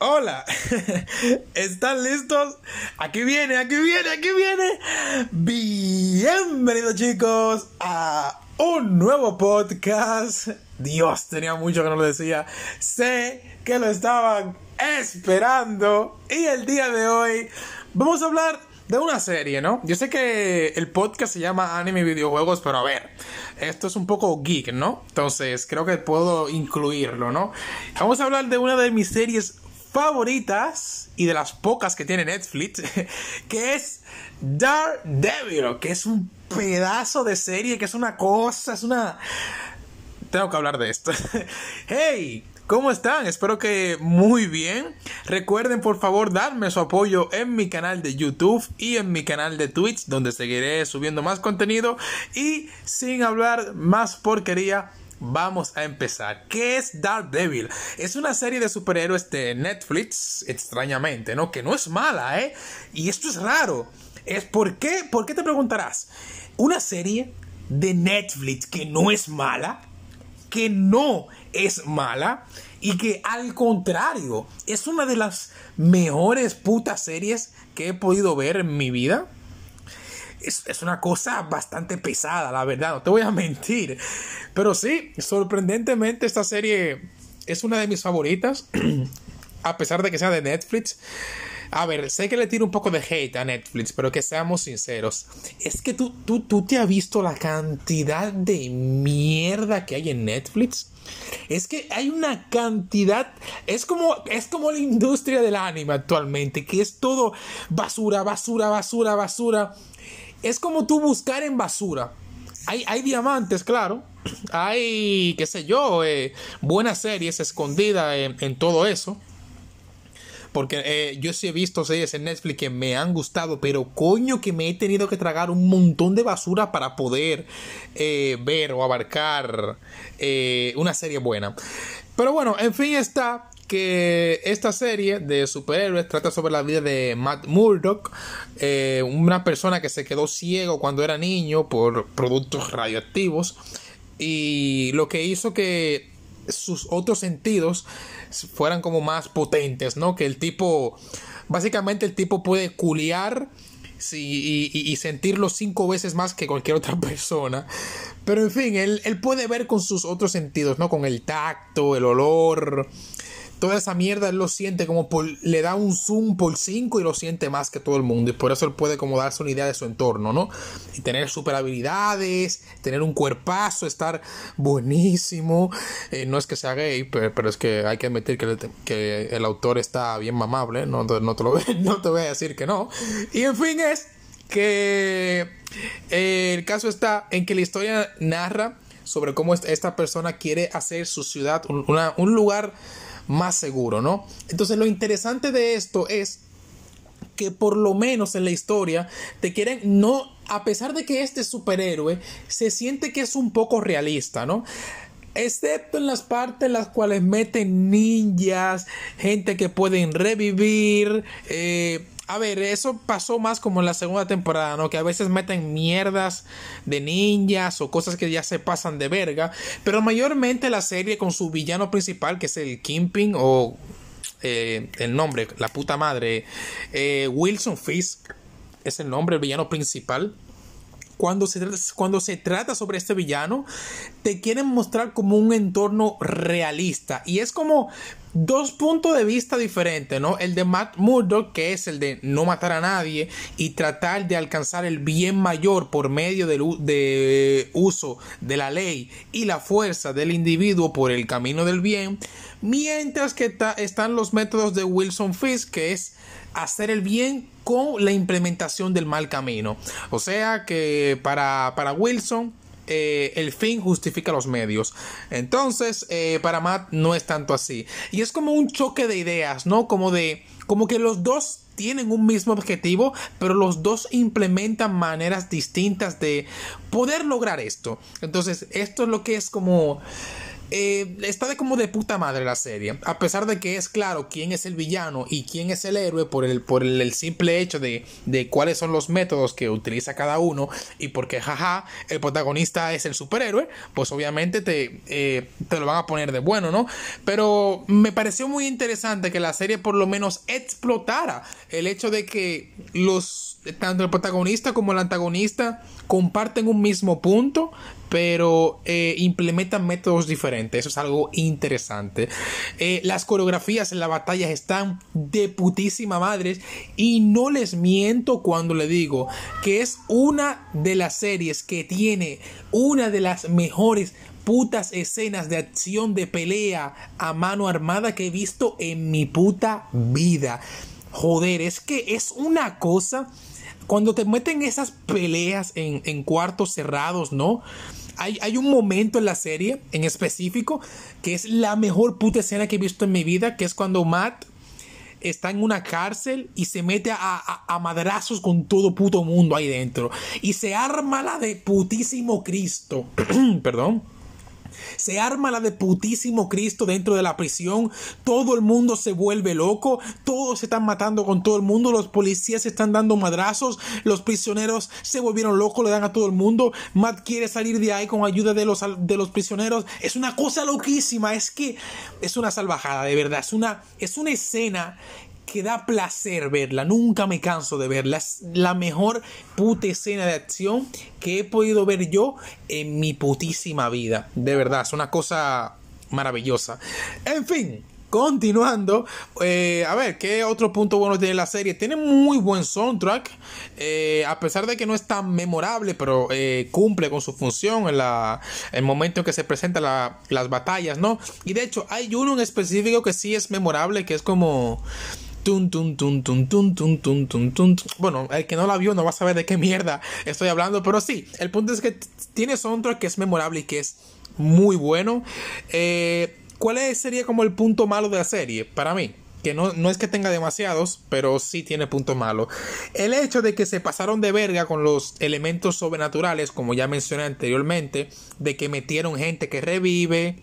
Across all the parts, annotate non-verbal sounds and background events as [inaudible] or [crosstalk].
Hola, [laughs] ¿están listos? Aquí viene, aquí viene, aquí viene. Bienvenidos chicos a un nuevo podcast. Dios, tenía mucho que no lo decía. Sé que lo estaban esperando. Y el día de hoy vamos a hablar de una serie, ¿no? Yo sé que el podcast se llama Anime y Videojuegos, pero a ver, esto es un poco geek, ¿no? Entonces creo que puedo incluirlo, ¿no? Vamos a hablar de una de mis series favoritas y de las pocas que tiene Netflix, [laughs] que es Daredevil, que es un pedazo de serie, que es una cosa, es una... Tengo que hablar de esto. [laughs] hey, ¿Cómo están? Espero que muy bien. Recuerden por favor darme su apoyo en mi canal de YouTube y en mi canal de Twitch donde seguiré subiendo más contenido y sin hablar más porquería Vamos a empezar. ¿Qué es Daredevil? Es una serie de superhéroes de Netflix, extrañamente, ¿no? Que no es mala, ¿eh? Y esto es raro. Es ¿por qué? ¿Por qué te preguntarás? Una serie de Netflix que no es mala, que no es mala y que al contrario es una de las mejores putas series que he podido ver en mi vida es, una cosa bastante pesada, la verdad, no te voy a mentir. Pero sí, sorprendentemente esta serie es una de mis favoritas, [clears throat] a pesar de que sea de Netflix. A ver, sé que le tiro un poco de hate a Netflix, pero que seamos sinceros. Es que tú, tú, tú te has visto la cantidad de mierda que hay en Netflix. Es que hay una cantidad. Es como, es como la industria del anime actualmente, que es todo basura, basura, basura, basura es como tú buscar en basura. Hay, hay diamantes, claro. Hay, qué sé yo, eh, buenas series escondidas en, todo eso. Porque eh, yo sí he visto series en Netflix que me han gustado, pero coño que me he tenido que tragar un montón de basura para poder eh, ver o abarcar una serie buena. Pero bueno, en fin está que esta serie de superhéroes trata sobre la vida de Matt Murdock, eh, una persona que se quedó ciego cuando era niño por productos radioactivos y lo que hizo que sus otros sentidos fueran como más potentes, ¿no? Que el tipo, básicamente el tipo puede culiar y, y, sentirlo cinco veces más que cualquier otra persona. Pero en fin, él, él puede ver con sus otros sentidos, ¿no? Con el tacto, el olor, toda esa mierda él lo siente como por, le da un zoom por 5 y lo siente más que todo el mundo. Y por eso él puede como darse una idea de su entorno, ¿no? Y tener super habilidades, tener un cuerpazo, estar buenísimo. Eh, no es que sea gay, pero, es que hay que admitir que el, autor está bien mamable. No, no, te lo, [laughs] no te voy a decir que no. Y en fin es que eh, el caso está en que la historia narra sobre cómo esta persona quiere hacer su ciudad un lugar más seguro, ¿no? Entonces lo interesante de esto es que por lo menos en la historia te quieren no a pesar de que este superhéroe se siente que es un poco realista, ¿no? Excepto en las partes en las cuales meten ninjas, gente que pueden revivir, eh, a ver, eso pasó más como en la segunda temporada, ¿no? Que a veces meten mierdas de ninjas o cosas que ya se pasan de verga. Pero mayormente la serie con su villano principal, que es el Kimping o eh, el nombre, la puta madre, eh, Wilson Fisk, es el nombre, el villano principal cuando se, cuando se trata sobre este villano, te quieren mostrar como un entorno realista. Y es como dos puntos de vista diferentes, ¿no? El de Matt Murdock, que es el de no matar a nadie y tratar de alcanzar el bien mayor por medio del de uso de la ley y la fuerza del individuo por el camino del bien. Mientras que están los métodos de Wilson Fisk, que es hacer el bien con la implementación del mal camino. O sea que para, para Wilson eh, el fin justifica los medios. Entonces, eh, para Matt no es tanto así. Y es como un choque de ideas, ¿no? Como de, como que los dos tienen un mismo objetivo, pero los dos implementan maneras distintas de poder lograr esto. Entonces, esto es lo que es como eh, está de como de puta madre la serie. A pesar de que es claro quién es el villano y quién es el héroe por el, por el, simple hecho de, de, cuáles son los métodos que utiliza cada uno y porque, jaja, el protagonista es el superhéroe, pues obviamente te, eh, te lo van a poner de bueno, ¿no? Pero me pareció muy interesante que la serie por lo menos explotara el hecho de que los tanto el protagonista como el antagonista comparten un mismo punto, pero eh, implementan métodos diferentes. Eso es algo interesante. Eh, las coreografías en la batalla están de putísima madre. Y no les miento cuando le digo que es una de las series que tiene una de las mejores putas escenas de acción de pelea a mano armada que he visto en mi puta vida. Joder, es que es una cosa cuando te meten esas peleas en, cuartos cerrados, ¿no? Hay, hay, un momento en la serie en específico que es la mejor puta escena que he visto en mi vida, que es cuando Matt está en una cárcel y se mete a, a, madrazos con todo puto mundo ahí dentro. Y se arma la de putísimo Cristo. [clears throat] Perdón se arma la de putísimo Cristo dentro de la prisión, todo el mundo se vuelve loco, todos se están matando con todo el mundo, los policías se están dando madrazos, los prisioneros se volvieron locos, le dan a todo el mundo, Matt quiere salir de ahí con ayuda de los, de los prisioneros, es una cosa loquísima, es que es una salvajada, de verdad, es una, es una escena que da placer verla, nunca me canso de verla. Es la mejor puta escena de acción que he podido ver yo en mi putísima vida. De verdad, es una cosa maravillosa. En fin, Continuando, eh, a ver, ¿qué otro punto bueno tiene la serie? Tiene muy buen soundtrack, eh, a pesar de que no es tan memorable, pero eh, cumple con su función en la, el momento en que se presentan las batallas, ¿no? Y de hecho, hay uno en específico que sí es memorable, que es como bueno, el que no la vio no va a saber de qué mierda estoy hablando, pero sí, el punto es que tiene soundtrack que es memorable y que es muy bueno. Eh, ¿Cuál sería como el punto malo de la serie? Para mí, que no, no, es que tenga demasiados, pero sí tiene punto malo. El hecho de que se pasaron de verga con los elementos sobrenaturales, como ya mencioné anteriormente, de que metieron gente que revive,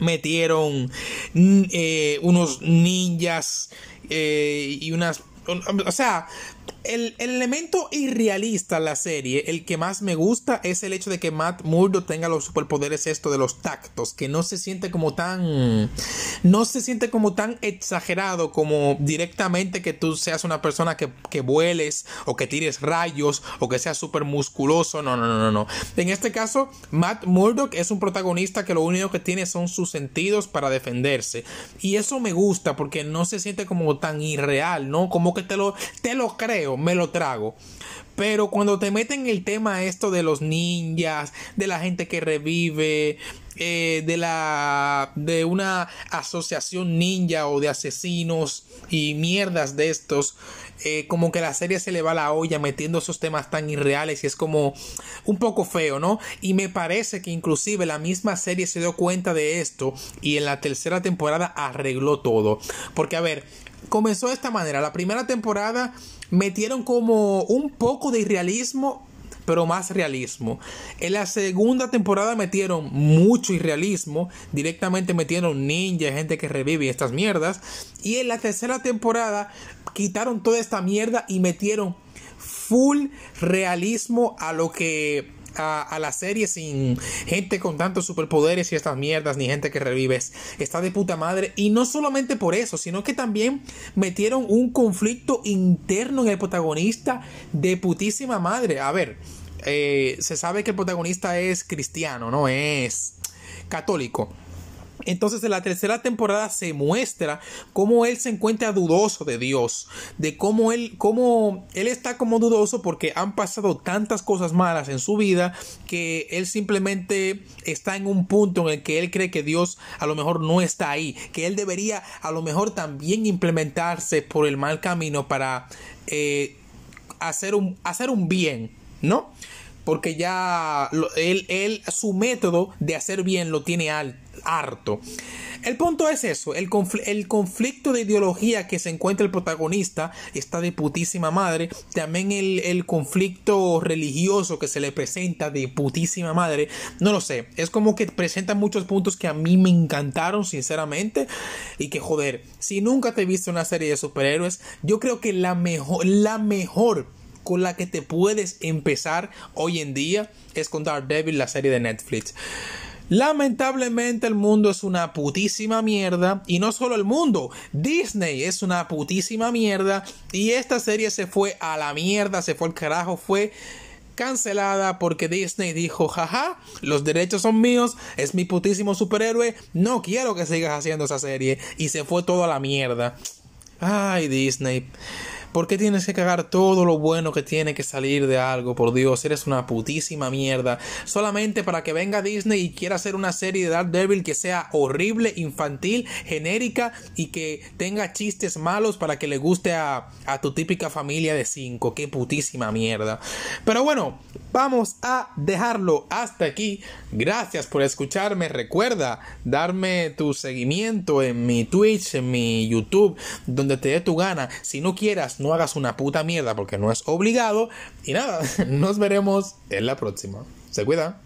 metieron eh, unos ninjas eh, y unas... O sea, el, elemento irrealista en la serie, el que más me gusta es el hecho de que Matt Murdock tenga los superpoderes esto de los tactos, que no se siente como tan no se siente como tan exagerado como directamente que tú seas una persona que, que vueles o que tires rayos o que seas súper musculoso, no, no, no, no. En este caso, Matt Murdock es un protagonista que lo único que tiene son sus sentidos para defenderse y eso me gusta porque no se siente como tan irreal, ¿no? Como que te lo te lo me lo trago. Pero cuando te meten el tema esto de los ninjas, de la gente que revive, eh, de la de una asociación ninja o de asesinos y mierdas de estos, eh, como que la serie se le va a la olla metiendo esos temas tan irreales y es como un poco feo, ¿no? Y me parece que inclusive la misma serie se dio cuenta de esto y en la tercera temporada arregló todo. Porque a ver, comenzó de esta manera. La primera temporada metieron como un poco de irrealismo, pero más realismo. En la segunda temporada metieron mucho irrealismo, directamente metieron ninja, gente que revive estas mierdas. Y en la tercera temporada quitaron toda esta mierda y metieron full realismo a lo que a, la serie sin gente con tantos superpoderes y estas mierdas, ni gente que revives. Está de puta madre. Y no solamente por eso, sino que también metieron un conflicto interno en el protagonista de putísima madre. A ver, eh, se sabe que el protagonista es cristiano, no es católico. Entonces en la tercera temporada se muestra cómo él se encuentra dudoso de Dios, de cómo él, cómo él está como dudoso porque han pasado tantas cosas malas en su vida que él simplemente está en un punto en el que él cree que Dios a lo mejor no está ahí, que él debería a lo mejor también implementarse por el mal camino para eh, hacer, un, hacer un bien, ¿no? Porque ya él, su método de hacer bien lo tiene alto harto. El punto es eso, el, conflicto de ideología que se encuentra el protagonista está de putísima madre, también el, el, conflicto religioso que se le presenta de putísima madre, no lo sé, es como que presenta muchos puntos que a mí me encantaron sinceramente y que joder, si nunca te he visto una serie de superhéroes, yo creo que la mejor, la mejor con la que te puedes empezar hoy en día es con Daredevil, la serie de Netflix. Lamentablemente el mundo es una putísima mierda y no solo el mundo, Disney es una putísima mierda y esta serie se fue a la mierda, se fue al carajo, fue cancelada porque Disney dijo, jaja, los derechos son míos, es mi putísimo superhéroe, no quiero que sigas haciendo esa serie y se fue todo a la mierda. Ay, Disney. ¿Por qué tienes que cagar todo lo bueno que tiene que salir de algo? Por Dios, eres una putísima mierda. Solamente para que venga Disney y quiera hacer una serie de Daredevil que sea horrible, infantil, genérica y que tenga chistes malos para que le guste a, a tu típica familia de cinco. Qué putísima mierda. Pero bueno, vamos a dejarlo hasta aquí. Gracias por escucharme. Recuerda darme tu seguimiento en mi Twitch, en mi YouTube, donde te dé tu gana. Si no quieras no hagas una puta mierda porque no es obligado. Y nada, [laughs] nos veremos en la próxima. Se cuida.